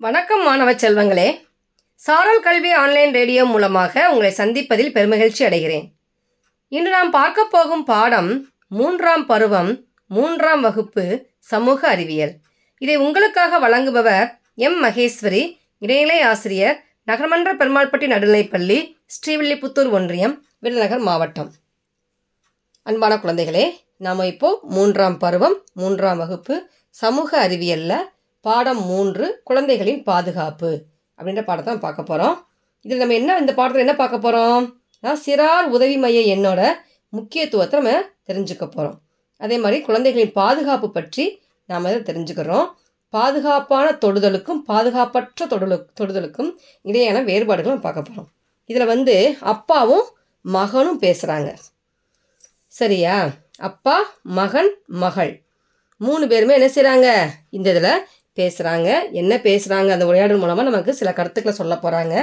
வணக்கம் மாணவ செல்வங்களே. சாரல் கல்வி ஆன்லைன் ரேடியோ மூலமாக உங்களை சந்திப்பதில் பெருமகிழ்ச்சி அடைகிறேன். இன்று நாம் பார்க்க போகும் பாடம் மூன்றாம் பருவம் மூன்றாம் வகுப்பு சமூக அறிவியல். இதை உங்களுக்காக வழங்குபவர் எம் மகேஸ்வரி இடைநிலை ஆசிரியர் நகர்மன்ற பெருமாள்பட்டி நடுநிலைப்பள்ளி ஸ்ரீவில்லிபுத்தூர் ஒன்றியம் விருதுநகர் மாவட்டம். அன்பான குழந்தைகளே நாம் இப்போ மூன்றாம் பருவம் மூன்றாம் வகுப்பு சமூக அறிவியலில் பாடம் மூன்று குழந்தைகளின் பாதுகாப்பு அப்படின்ற பாடத்தை நம்ம பார்க்க போகிறோம் இதில் நம்ம என்ன இந்த பாடத்தில் என்ன பார்க்க போகிறோம் சிறார் உதவி மைய எண்ணோட முக்கியத்துவத்தை நம்ம தெரிஞ்சுக்க போகிறோம் அதே மாதிரி குழந்தைகளின் பாதுகாப்பு பற்றி நாம் இதை தெரிஞ்சுக்கிறோம். பாதுகாப்பான தொடுதலுக்கும் பாதுகாப்பற்ற தொடுதலு தொடுதலுக்கும் இடையான வேறுபாடுகளும் பார்க்க போகிறோம் இதில் வந்து அப்பாவும் மகனும் பேசுகிறாங்க சரியா? அப்பா மகன் மகள். மூணு பேருமே என்ன செய்கிறாங்க இந்த இதில் பேசுகிறாங்க என்ன பேசுகிறாங்க அந்த உரையாடல் மூலமாக நமக்கு சில கருத்துக்களை சொல்ல போகிறாங்க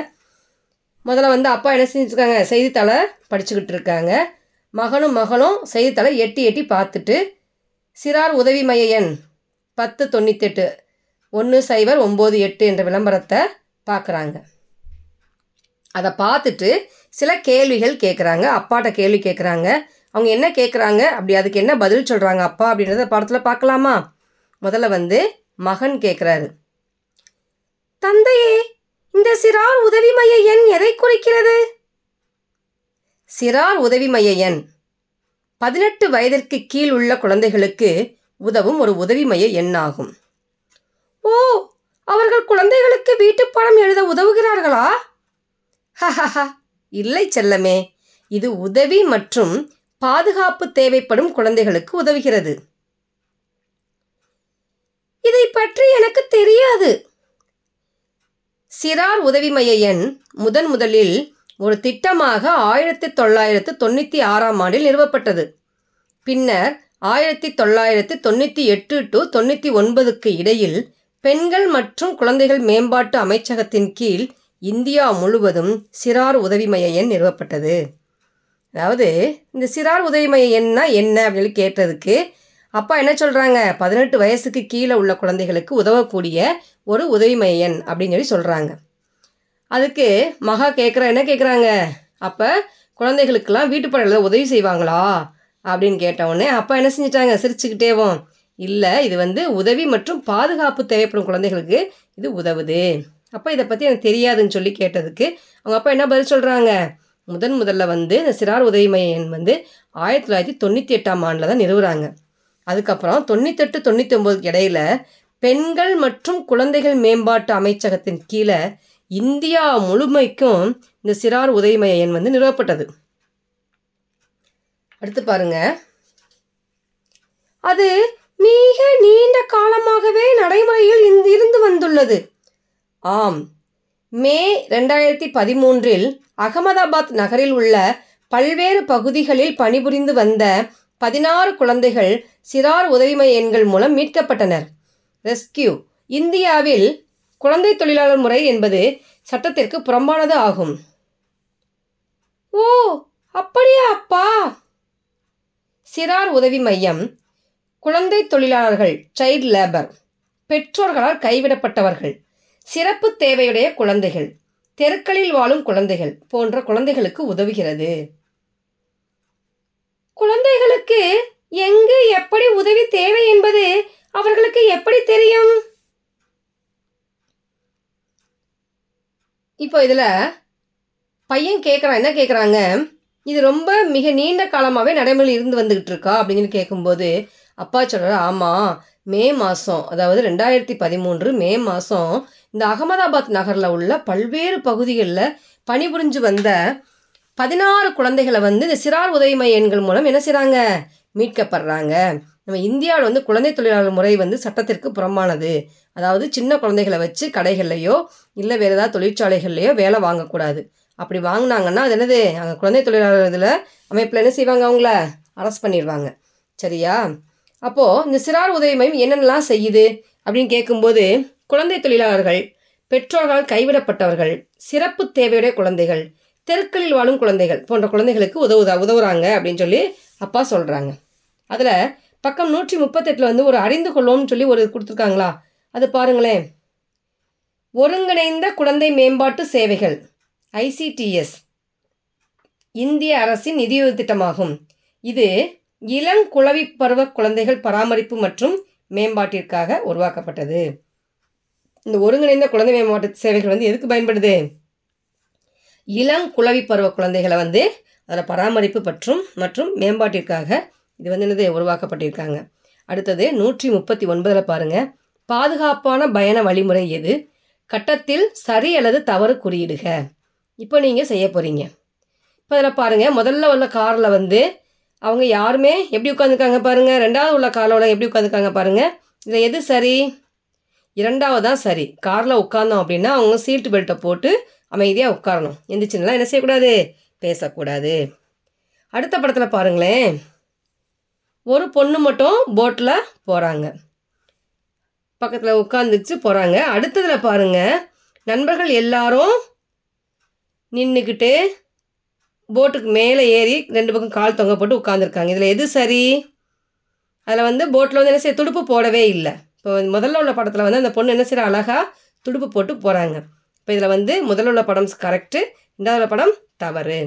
முதல்ல வந்து அப்பா என்ன செஞ்சுருக்காங்க செய்தித்தாளை படிச்சுக்கிட்டு இருக்காங்க. மகனும் மகளும் செய்தித்தாளை எட்டி எட்டி பார்த்துட்டு சிறார் உதவி மைய எண் பத்து தொண்ணூத்தெட்டு ஒன்று சைபர் ஒம்பது எட்டு என்ற விளம்பரத்தை பார்க்குறாங்க. அதை பார்த்துட்டு சில கேள்விகள் கேட்குறாங்க அப்பாட்ட கேள்வி கேட்குறாங்க அவங்க என்ன கேட்குறாங்க அப்படி அதுக்கு என்ன பதில் சொல்கிறாங்க அப்பா அப்படின்றத படத்தில் பார்க்கலாமா? முதல்ல வந்து மகன் கேட்குறாரு தந்தையே இந்த சிறார் உதவி மைய எண் எதை குறிக்கிறது? சிறார் உதவி மைய எண். பதினெட்டு வயதிற்கு கீழ் உள்ள குழந்தைகளுக்கு உதவும் ஒரு உதவி மைய எண்ணாகும். ஓ அவர்கள் குழந்தைகளுக்கு வீட்டுப் பணம் எழுத உதவுகிறார்களா? ஹஹஹா இல்லை செல்லமே. இது உதவி மற்றும் பாதுகாப்பு தேவைப்படும் குழந்தைகளுக்கு உதவுகிறது. இதை பற்றி எனக்கு தெரியாது. சிறார் உதவி மைய எண் முதன் முதலில் ஒரு திட்டமாக ஆயிரத்தி தொள்ளாயிரத்து தொண்ணூற்றி ஆறாம் ஆண்டில் நிறுவப்பட்டது. பின்னர் ஆயிரத்தி தொள்ளாயிரத்து தொண்ணூற்றி எட்டு டு தொண்ணூற்றி ஒன்பதுக்கு இடையில் பெண்கள் மற்றும் குழந்தைகள் மேம்பாட்டு அமைச்சகத்தின் கீழ் இந்தியா முழுவதும் சிறார் உதவி மைய எண் நிறுவப்பட்டது. அதாவது இந்த சிறார் உதவி மைய எண்ணா என்ன அப்படின்னு கேட்டதுக்கு அப்பா என்ன சொல்கிறாங்க பதினெட்டு வயசுக்கு கீழே உள்ள குழந்தைகளுக்கு உதவக்கூடிய ஒரு உதவி மையன் அப்படின்னு சொல்லி சொல்கிறாங்க அதுக்கு மகா கேட்குற என்ன கேட்குறாங்க அப்போ குழந்தைகளுக்கெல்லாம் வீட்டுப்பாடம் உதவி செய்வாங்களா? அப்படின்னு கேட்டவுடனே அப்பா என்ன செஞ்சிட்டாங்க? சிரிச்சுக்கிட்டேவும் இல்லை இது வந்து உதவி மற்றும் பாதுகாப்பு தேவைப்படும் குழந்தைகளுக்கு இது உதவுது. அப்போ இதை பற்றி எனக்கு தெரியாதுன்னு சொல்லி கேட்டதுக்கு அவங்க அப்பா என்ன பதில் சொல்கிறாங்க முதன் முதல்ல வந்து இந்த சிறார் உதவி மையம் வந்து ஆயிரத்தி தொள்ளாயிரத்தி தொண்ணூற்றி எட்டாம் ஆண்டில் தான் நிறுவுறாங்க. அதுக்கப்புறம் தொண்ணூத்தெட்டு தொண்ணூத்தொம்போதுக்கு இடையில பெண்கள் மற்றும் குழந்தைகள் மேம்பாட்டு அமைச்சகத்தின் கீழே இந்தியா முழுமைக்கும் இந்த சிறார் உதவி மைய எண் வந்து நிறுவப்பட்டது. அடுத்து பாருங்க. அது மிக நீண்ட காலமாகவே நடைமுறையில் இருந்து வந்துள்ளது. ஆம். மே ரெண்டாயிரத்தி பதிமூன்றில் அகமதாபாத் நகரில் உள்ள பல்வேறு பகுதிகளில் பணிபுரிந்து வந்த பதினாறு குழந்தைகள் சிறார் உதவி மையங்கள் மூலம் மீட்கப்பட்டனர். ரெஸ்கியூ இந்தியாவில் குழந்தை தொழிலாளர் முறை என்பது சட்டத்திற்கு புறம்பானது ஆகும். ஓ அப்படியா அப்பா? சிறார் உதவி மையம். குழந்தை தொழிலாளர்கள் சைல்ட் லேபர் பெற்றோர்களால் கைவிடப்பட்டவர்கள். சிறப்பு தேவையுடைய குழந்தைகள். தெருக்களில் வாழும் குழந்தைகள் போன்ற குழந்தைகளுக்கு உதவுகிறது. குழந்தைகளுக்கு எங்கு எப்படி உதவி தேவை என்பது அவர்களுக்கு எப்படி தெரியும்? இப்போ இதில் பையன் கேட்குறான் என்ன கேட்குறாங்க இது ரொம்ப மிக நீண்ட காலமாகவே நடைமுறையில் இருந்து வந்துக்கிட்டு இருக்கா அப்படின்னு கேட்கும்போது அப்பா சொல்கிறார் ஆமாம் மே மாதம் அதாவது ரெண்டாயிரத்தி பதிமூன்று மே மாதம் இந்த அகமதாபாத் நகரில் உள்ள பல்வேறு பகுதிகளில் பணிபுரிஞ்சு வந்த பதினாறு குழந்தைகளை வந்து இந்த சிறார் உதவி மைய எண்கள் மூலம் என்ன செய்கிறாங்க மீட்கப்படுறாங்க. நம்ம இந்தியாவில் வந்து குழந்தை தொழிலாளர் முறை வந்து சட்டத்திற்கு புறம்பானது. அதாவது சின்ன குழந்தைகளை வச்சு கடைகள்லையோ இல்லை வேறு ஏதாவது தொழிற்சாலைகள்லையோ வேலை வாங்கக்கூடாது. அப்படி வாங்கினாங்கன்னா அது என்னது? அங்கே குழந்தை தொழிலாளர் இதில் அமைப்பில் என்ன செய்வாங்க? அவங்கள அரெஸ்ட் பண்ணிடுவாங்க. சரியா? அப்போது இந்த சிறார் உதவி மையம் என்னென்னலாம் செய்யுது? அப்படின்னு கேட்கும்போது குழந்தை தொழிலாளர்கள் பெற்றோர்களால் கைவிடப்பட்டவர்கள் சிறப்பு தேவையுடைய குழந்தைகள் தெருக்களில் வாழும் குழந்தைகள் போன்ற குழந்தைகளுக்கு உதவுதா உதவுறாங்க அப்படின்னு சொல்லி அப்பா சொல்கிறாங்க அதில் பக்கம் நூற்றி முப்பத்தெட்டில் வந்து ஒரு அறிந்து கொள்வோம்னு சொல்லி ஒரு கொடுத்துருக்காங்களா? அது பாருங்களேன். ஒருங்கிணைந்த குழந்தை மேம்பாட்டு சேவைகள் ஐசிடிஎஸ் இந்திய அரசின் நிதியுதவி திட்டமாகும். இது இளங்குழவி பருவ குழந்தைகள் பராமரிப்பு மற்றும் மேம்பாட்டிற்காக உருவாக்கப்பட்டது. இந்த ஒருங்கிணைந்த குழந்தை மேம்பாட்டு சேவைகள் வந்து எதுக்கு பயன்படுது? இளங்குழவி பருவ குழந்தைகளை வந்து அதில் பராமரிப்பு மற்றும் மற்றும் மேம்பாட்டிற்காக இது வந்து என்னது உருவாக்கப்பட்டிருக்காங்க. அடுத்தது நூற்றி முப்பத்தி ஒன்பதில் பாருங்கள் பாதுகாப்பான பயண வழிமுறை எது? கட்டத்தில் சரி அல்லது தவறு குறியிடுக. இப்போ நீங்கள் செய்ய போகிறீங்க இப்போ இதில் பாருங்கள் முதல்ல உள்ள காரில் வந்து அவங்க யாருமே எப்படி உட்காந்துருக்காங்க பாருங்கள் ரெண்டாவது உள்ள காரில் உள்ள எப்படி உட்காந்துருக்காங்க பாருங்கள் இதில் எது சரி? இரண்டாவது தான் சரி. காரில் உட்காந்தோம் அப்படின்னா அவங்க சீட்டு பெல்ட்டை போட்டு அமைதியாக உட்காரணும். எந்திரிச்சுன்னா என்ன செய்யக்கூடாது? பேசக்கூடாது. அடுத்த படத்தில் பாருங்களேன். ஒரு பொண்ணு மட்டும் போட்டில் போகிறாங்க பக்கத்தில் உட்காந்துச்சு போகிறாங்க அடுத்ததில் பாருங்கள் நண்பர்கள் எல்லாரும் நின்றுக்கிட்டு போட்டுக்கு மேலே ஏறி ரெண்டு பக்கம் கால் தொங்க போட்டு உட்காந்துருக்காங்க இதில் எது சரி? அதில் வந்து போட்டில் வந்து என்ன செய்ய துடுப்பு போடவே இல்லை. இப்போ முதல்ல உள்ள படத்தில் வந்து அந்த பொண்ணு என்ன செய்கிற அழகாக துடுப்பு போட்டு போகிறாங்க இப்போ இதில் வந்து முதல்ல உள்ள படம் கரெக்டு ரெண்டாவது உள்ள படம் தவறு.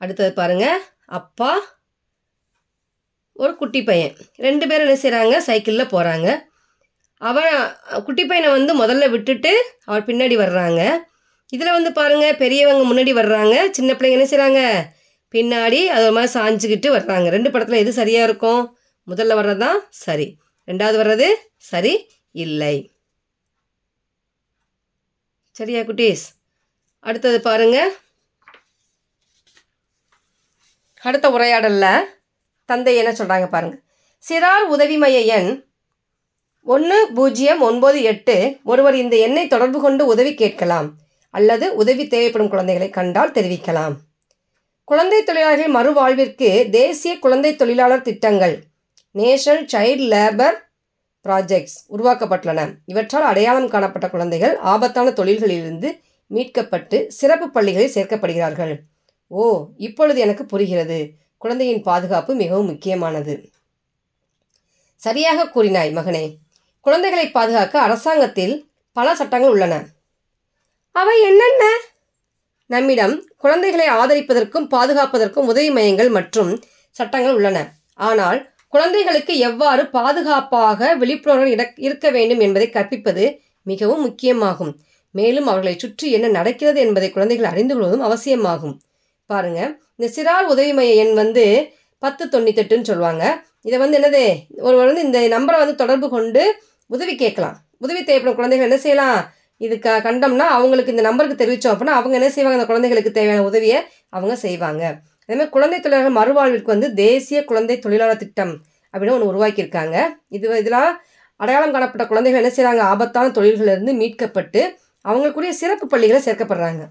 அடுத்தது பாருங்கள் அப்பா ஒரு குட்டி பையன். ரெண்டு பேரும் என்ன செய்கிறாங்க சைக்கிளில் போகிறாங்க அவன் குட்டி பையனை வந்து முதல்ல விட்டுட்டு அவர் பின்னாடி வர்றாங்க. இதில் வந்து பாருங்கள் பெரியவங்க முன்னாடி வர்றாங்க. சின்ன பிள்ளைங்க என்ன செய்கிறாங்க பின்னாடி அது ஒரு மாதிரி சாஞ்சிக்கிட்டு வர்றாங்க. ரெண்டு படத்தில் எது சரியாக இருக்கும்? முதல்ல வர்றது தான் சரி. ரெண்டாவது வர்றது சரி இல்லை. சரியா குட்டீஸ்? அடுத்தது பாருங்க. அடுத்த உரையாடலில் தந்தை என்ன சொல்கிறாங்க பாருங்கள் சிறார் உதவி மைய எண் ஒன்று பூஜ்ஜியம் ஒன்பது எட்டு ஒருவர் இந்த எண்ணை தொடர்பு கொண்டு உதவி கேட்கலாம் அல்லது உதவி தேவைப்படும் குழந்தைகளை கண்டால் தெரிவிக்கலாம். குழந்தை தொழிலாளர்கள் மறுவாழ்விற்கு தேசிய குழந்தை தொழிலாளர் திட்டங்கள் நேஷனல் சைல்டு லேபர் ப்ராஜெக்ட்ஸ் உருவாக்கப்பட்டுள்ளன. இவற்றால் அடையாளம் காணப்பட்ட குழந்தைகள் ஆபத்தான தொழில்களிலிருந்து மீட்கப்பட்டு சிறப்பு பள்ளிகளில் சேர்க்கப்படுகிறார்கள். ஓ இப்பொழுது எனக்கு புரிகிறது. குழந்தையின் பாதுகாப்பு மிகவும் முக்கியமானது. சரியாக கூறினாய் மகனே. குழந்தைகளை பாதுகாக்க அரசாங்கத்தில் பல சட்டங்கள் உள்ளன. அவை என்னென்ன? நம்மிடம் குழந்தைகளை ஆதரிப்பதற்கும் பாதுகாப்பதற்கும் உதவி மையங்கள் மற்றும் சட்டங்கள் உள்ளன. ஆனால் குழந்தைகளுக்கு எவ்வாறு பாதுகாப்பாக விழிப்புணர்வு இருக்க வேண்டும் என்பதை கற்பிப்பது மிகவும் முக்கியமாகும். மேலும் அவர்களை சுற்றி என்ன நடக்கிறது என்பதை குழந்தைகள் அறிந்து கொள்வதும் அவசியமாகும். பாருங்க இந்த சிறார் உதவி மைய எண் வந்து பத்து தொண்ணூத்தெட்டுன்னு சொல்லுவாங்க. இதை வந்து என்னது ஒருவர் வந்து இந்த நம்பரை வந்து தொடர்பு கொண்டு உதவி கேட்கலாம். உதவி தேவைப்படும் குழந்தைகள் என்ன செய்யலாம்? இது க கண்டோம்னா அவங்களுக்கு இந்த நம்பருக்கு தெரிவித்தோம் அப்படின்னா அவங்க என்ன செய்வாங்க? அந்த குழந்தைகளுக்கு தேவையான உதவியை அவங்க செய்வாங்க. அதேமாதிரி குழந்தை தொழிலாளர் மறுவாழ்விற்கு வந்து தேசிய குழந்தை தொழிலாளர் திட்டம் அப்படின்னு ஒன்று உருவாக்கியிருக்காங்க. இது இதெல்லாம் அடையாளம் காணப்பட்ட குழந்தைகள் என்ன செய்கிறாங்க ஆபத்தான தொழில்களிலிருந்து மீட்கப்பட்டு அவங்களுக்குரிய சிறப்பு பள்ளிகளை சேர்க்கப்படுறாங்க.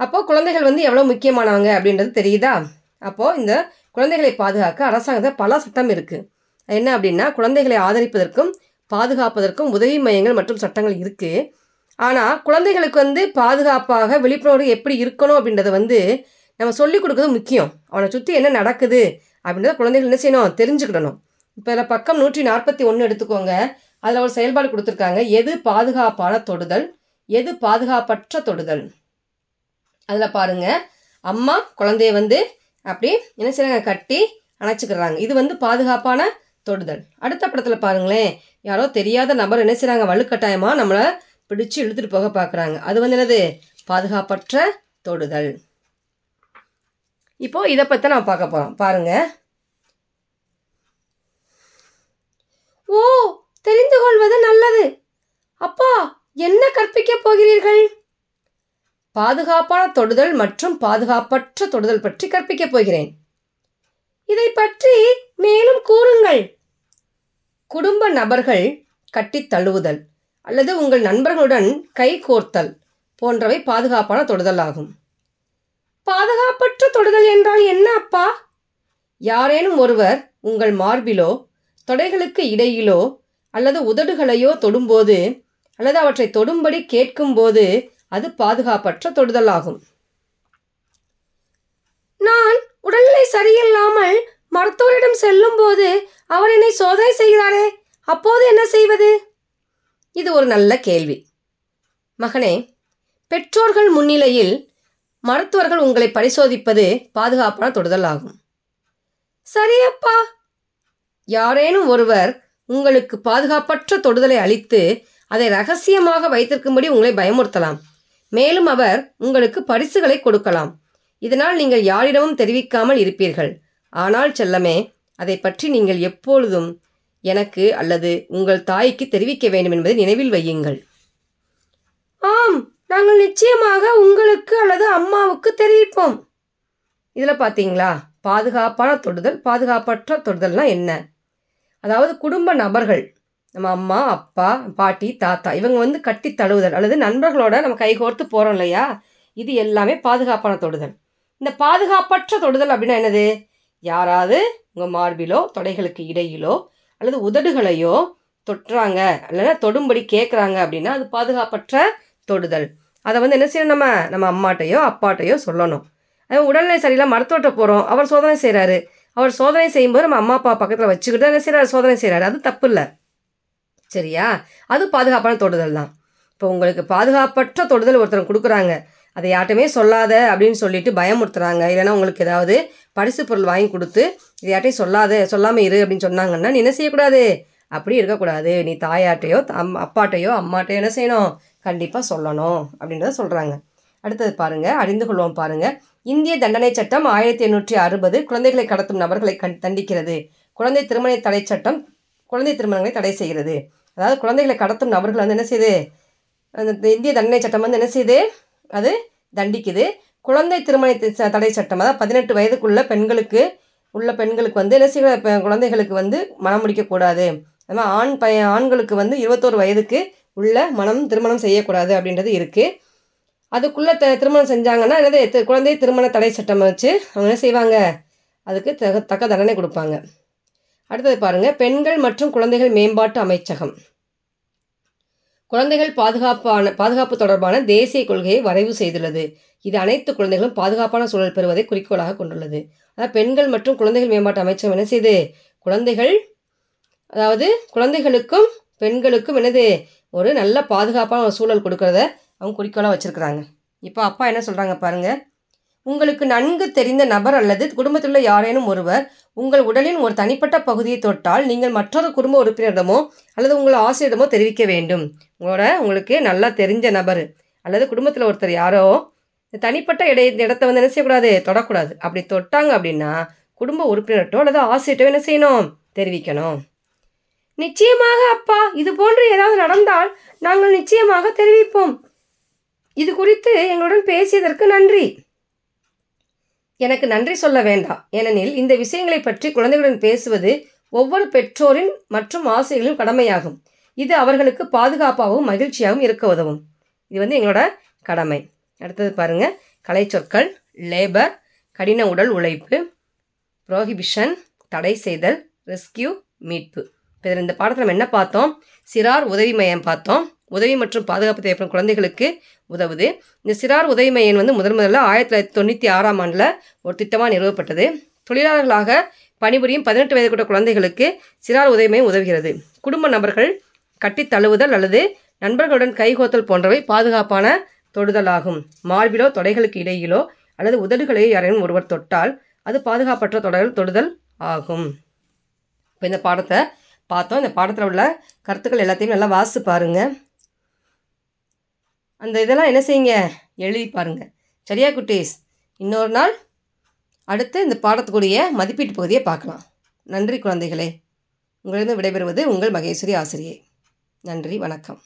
அப்போது குழந்தைகள் வந்து எவ்வளோ முக்கியமானவங்க அப்படின்றது தெரியுதா? அப்போது இந்த குழந்தைகளை பாதுகாக்க அரசாங்கத்தில் பல சட்டம் இருக்குது என்ன அப்படின்னா குழந்தைகளை ஆதரிப்பதற்கும் பாதுகாப்பதற்கும் உதவி மையங்கள் மற்றும் சட்டங்கள் இருக்குது ஆனால் குழந்தைகளுக்கு வந்து பாதுகாப்பாக விழிப்புணர்வு எப்படி இருக்கணும் அப்படின்றத வந்து நம்ம சொல்லிக் கொடுக்குறது முக்கியம். அவனை சுற்றி என்ன நடக்குது அப்படின்றத குழந்தைகள் என்ன செய்யணும்? தெரிஞ்சுக்கிடணும். இப்போ இதில் பக்கம் நூற்றி நாற்பத்தி ஒன்று எடுத்துக்கோங்க. அதில் ஒரு செயல்பாடு கொடுத்துருக்காங்க. எது பாதுகாப்பான தொடுதல்? எது பாதுகாப்பற்ற தொடுதல்? அதில் பாருங்க. அம்மா குழந்தைய வந்து அப்படி என்ன செய்கிறாங்க கட்டி அணைச்சிக்கிறாங்க. இது வந்து பாதுகாப்பான தொடுதல். அடுத்த படத்தில் பாருங்களேன். யாரோ தெரியாத நபர் என்ன செய்கிறாங்க வலுக்கட்டாயமாக நம்மளை பிடிச்சு இழுத்துட்டு போக பார்க்குறாங்க. அது வந்து என்னது? பாதுகாப்பற்ற தொடுதல். இப்போது இதை பற்றி நான் பார்க்க போகிறோம் பாருங்கள் ஓ தெரிந்து கொள்வது நல்லது. அப்பா என்ன கற்பிக்கப் போகிறீர்கள்? பாதுகாப்பான தொடுதல் மற்றும் பாதுகாப்பற்ற தொடுதல் பற்றி கற்பிக்கப் போகிறேன். இதை பற்றி மேலும் கூறுங்கள். குடும்ப நபர்கள் கட்டித் தழுவுதல் அல்லது உங்கள் நண்பர்களுடன் கை கோர்த்தல் போன்றவை பாதுகாப்பான தொடுதல் ஆகும் பாதுகாப்பற்ற தொடுதல் என்றால் என்ன அப்பா? யாரேனும் ஒருவர் உங்கள் மார்பிலோ தொடைகளுக்கு இடையிலோ அல்லது உதடுகளையோ தொடும்போது அல்லது அவற்றை தொடும்படி கேட்கும்போது அது பாதுகாப்பற்ற தொடுதல் ஆகும் நான் உடல்நிலை சரியில்லாமல் மருத்துவரிடம் செல்லும்போது அவர் என்னை சோதனை செய்கிறாரே அப்போது என்ன செய்வது? இது ஒரு நல்ல கேள்வி. மகனே பெற்றோர்கள் முன்னிலையில் மருத்துவர்கள் உங்களை பரிசோதிப்பது பாதுகாப்பான தொடுதல் ஆகும் சரியப்பா. யாரேனும் ஒருவர் உங்களுக்கு பாதுகாப்பற்ற தொடுதலை அளித்து அதை ரகசியமாக வைத்திருக்கும்படி உங்களை பயமுறுத்தலாம். மேலும் அவர் உங்களுக்கு பரிசுகளை கொடுக்கலாம். இதனால் நீங்கள் யாரிடமும் தெரிவிக்காமல் இருப்பீர்கள். ஆனால் செல்லமே அதை பற்றி நீங்கள் எப்பொழுதும் எனக்கு அல்லது உங்கள் தாய்க்கு தெரிவிக்க வேண்டும் என்பதை நினைவில் வையுங்கள். ஆம். நாங்கள் நிச்சயமாக உங்களுக்கு அல்லது அம்மாவுக்கு தெரிவிப்போம். இதில் பார்த்தீங்களா பாதுகாப்பான தொடுதல் பாதுகாப்பற்ற தொடுதல்னால் என்ன? அதாவது குடும்ப நபர்கள் நம்ம அம்மா அப்பா பாட்டி தாத்தா இவங்க வந்து கட்டி தழுவுதல் அல்லது நண்பர்களோட நம்ம கைகோர்த்து போகிறோம் இல்லையா? இது எல்லாமே பாதுகாப்பான தொடுதல். இந்த பாதுகாப்பற்ற தொடுதல் அப்படின்னா என்னது? யாராவது உங்கள் மார்பிலோ தொடைகளுக்கு இடையிலோ அல்லது உதடுகளையோ தொட்டுறாங்க இல்லைன்னா தொடும்படி கேட்குறாங்க அப்படின்னா அது பாதுகாப்பற்ற தொடுதல். அதை வந்து என்ன செய்யணும் நம்ம நம்ம அம்மாட்டையோ அப்பாட்டையோ சொல்லணும். அது உடல்நிலை சரியில்லை மருத்துவர்கிட்ட போகிறோம் அவர் சோதனை செய்கிறாரு அவர் சோதனை செய்யும்போது நம்ம அம்மா அப்பா பக்கத்தில் வச்சுக்கிட்டு என்ன செய்கிறாரு சோதனை செய்கிறாரு அது தப்பு இல்லை சரியா? அது பாதுகாப்பான தொடுதல் தான். இப்போ உங்களுக்கு பாதுகாப்பற்ற தொடுதல் ஒருத்தர் கொடுக்குறாங்க. அதை யார்ட்டையுமே சொல்லாத அப்படின்னு சொல்லிட்டு பயமுறுத்துறாங்க. இல்லைன்னா உங்களுக்கு ஏதாவது பரிசு பொருள் வாங்கி கொடுத்து இது யார்ட்டையும் சொல்லாத சொல்லாமல் இரு அப்படின்னு சொன்னாங்கன்னா நீ என்ன செய்யக்கூடாது? அப்படி இருக்கக்கூடாது. நீ தாயாட்டையோ அம் அப்பாட்டையோ அம்மாட்டையோ என்ன செய்யணும்? கண்டிப்பாக சொல்லணும் அப்படின்றத சொல்கிறாங்க அடுத்தது பாருங்கள் அறிந்து கொள்வோம் பாருங்கள் இந்திய தண்டனை சட்டம் ஆயிரத்தி எண்ணூற்றி அறுபது குழந்தைகளை கடத்தும் நபர்களை கண் தண்டிக்கிறது. குழந்தை திருமண தடை சட்டம் குழந்தை திருமணங்களை தடை செய்கிறது. அதாவது குழந்தைகளை கடத்தும் நபர்கள் வந்து என்ன செய்யுது அந்த இந்திய தண்டனை சட்டம் வந்து என்ன செய்யுது அது தண்டிக்குது. குழந்தை திருமண தடை சட்டம் அதாவது பதினெட்டு வயதுக்குள்ள பெண்களுக்கு உள்ள பெண்களுக்கு வந்து என்ன செய்கிற குழந்தைகளுக்கு வந்து மனம் முடிக்கக்கூடாது. அது மாதிரி ஆண் பைய ஆண்களுக்கு வந்து இருபத்தோரு வயதுக்கு உள்ள மனம் திருமணம் செய்யக்கூடாது அப்படின்றது இருக்குது அதுக்குள்ளே த திருமணம் செஞ்சாங்கன்னா என்னது குழந்தை திருமண தடை சட்டம் வச்சு அவங்க என்ன செய்வாங்க? அதுக்கு தக தக்க தண்டனை கொடுப்பாங்க. அடுத்தது பாருங்கள் பெண்கள் மற்றும் குழந்தைகள் மேம்பாட்டு அமைச்சகம். குழந்தைகள் பாதுகாப்பான பாதுகாப்பு தொடர்பான தேசிய கொள்கையை வரைவு செய்துள்ளது. இது அனைத்து குழந்தைகளும் பாதுகாப்பான சூழல் பெறுவதை குறிக்கோளாக கொண்டுள்ளது. அதாவது பெண்கள் மற்றும் குழந்தைகள் மேம்பாட்டு அமைச்சகம் என்ன செய்யுது குழந்தைகள் அதாவது குழந்தைகளுக்கும் பெண்களுக்கும் என்னது? ஒரு நல்ல பாதுகாப்பான ஒரு சூழல் கொடுக்கறத அவங்க குறிக்கோளாக வச்சுருக்குறாங்க. இப்போ அப்பா என்ன சொல்கிறாங்க பாருங்கள் உங்களுக்கு நன்கு தெரிந்த நபர் அல்லது குடும்பத்தில் உள்ள யாரேனும் ஒருவர் உங்கள் உடலின் ஒரு தனிப்பட்ட பகுதியை தொட்டால் நீங்கள் மற்றொரு குடும்ப உறுப்பினரிடமோ அல்லது உங்கள் ஆசிரியரிடமோ தெரிவிக்க வேண்டும். உங்களோட உங்களுக்கு நல்லா தெரிஞ்ச நபர் அல்லது குடும்பத்தில் ஒருத்தர் யாரோ தனிப்பட்ட இடை இடத்த வந்து என்ன செய்யக்கூடாது? தொடக்கூடாது. அப்படி தொட்டாங்க அப்படின்னா குடும்ப உறுப்பினர்கிட்டோ அல்லது ஆசிரியர்கிட்டோ என்ன செய்யணும்? தெரிவிக்கணும். நிச்சயமாக அப்பா இது போன்று ஏதாவது நடந்தால் நாங்கள் நிச்சயமாக தெரிவிப்போம். இது குறித்து எங்களுடன் பேசியதற்கு நன்றி. எனக்கு நன்றி சொல்ல வேண்டாம். ஏனெனில் இந்த விஷயங்களை பற்றி குழந்தைகளுடன் பேசுவது ஒவ்வொரு பெற்றோரின் மற்றும் ஆசிரியர்களின் கடமையாகும். இது அவர்களுக்கு பாதுகாப்பாகவும் மகிழ்ச்சியாகவும் இருக்க உதவும். இது வந்து எங்களோட கடமை. அடுத்தது பாருங்கள் கலைச்சொற்கள் லேபர் கடின உடல் உழைப்பு ப்ரோஹிபிஷன் தடை செய்தல் ரெஸ்கியூ மீட்பு. இதில் இந்த பாடத்தில் நம்ம என்ன பார்த்தோம்? சிறார் உதவி மையம் பார்த்தோம். உதவி மற்றும் பாதுகாப்பு தேவைப்படும் குழந்தைகளுக்கு உதவுது. இந்த சிறார் உதவி மையம் வந்து முதன் முதல்ல ஆயிரத்தி தொள்ளாயிரத்தி தொண்ணூற்றி ஆறாம் ஆண்டில் ஒரு திட்டமாக நிறுவப்பட்டது. தொழிலாளர்களாக பணிபுரியும் பதினெட்டு வயது கூட குழந்தைகளுக்கு சிறார் உதவி மையம் உதவுகிறது. குடும்ப நபர்கள் கட்டித் தழுவுதல் அல்லது நண்பர்களுடன் கைகோத்தல் போன்றவை பாதுகாப்பான தொடுதலாகும். மார்பிலோ தொடைகளுக்கு இடையிலோ அல்லது உதடுகளையோ யாரையும் ஒருவர் தொட்டால் அது பாதுகாப்பற்ற தொடர் தொடுதல் ஆகும். இப்போ இந்த பாடத்தை பார்த்தோம். இந்த பாடத்தில் உள்ள கருத்துக்கள் எல்லாத்தையும் நல்லா வாசித்து பாருங்கள் அந்த இதெல்லாம் என்ன செய்யுங்க? எழுதி பாருங்கள் சரியா குட்டீஸ்? இன்னொரு நாள் அடுத்து இந்த பாடத்துக்குரிய மதிப்பீட்டு பகுதியை பார்க்கலாம். நன்றி குழந்தைகளே. உங்களிடம் விடைபெறுவது உங்கள் மகேஸ்வரி ஆசிரியை. நன்றி வணக்கம்.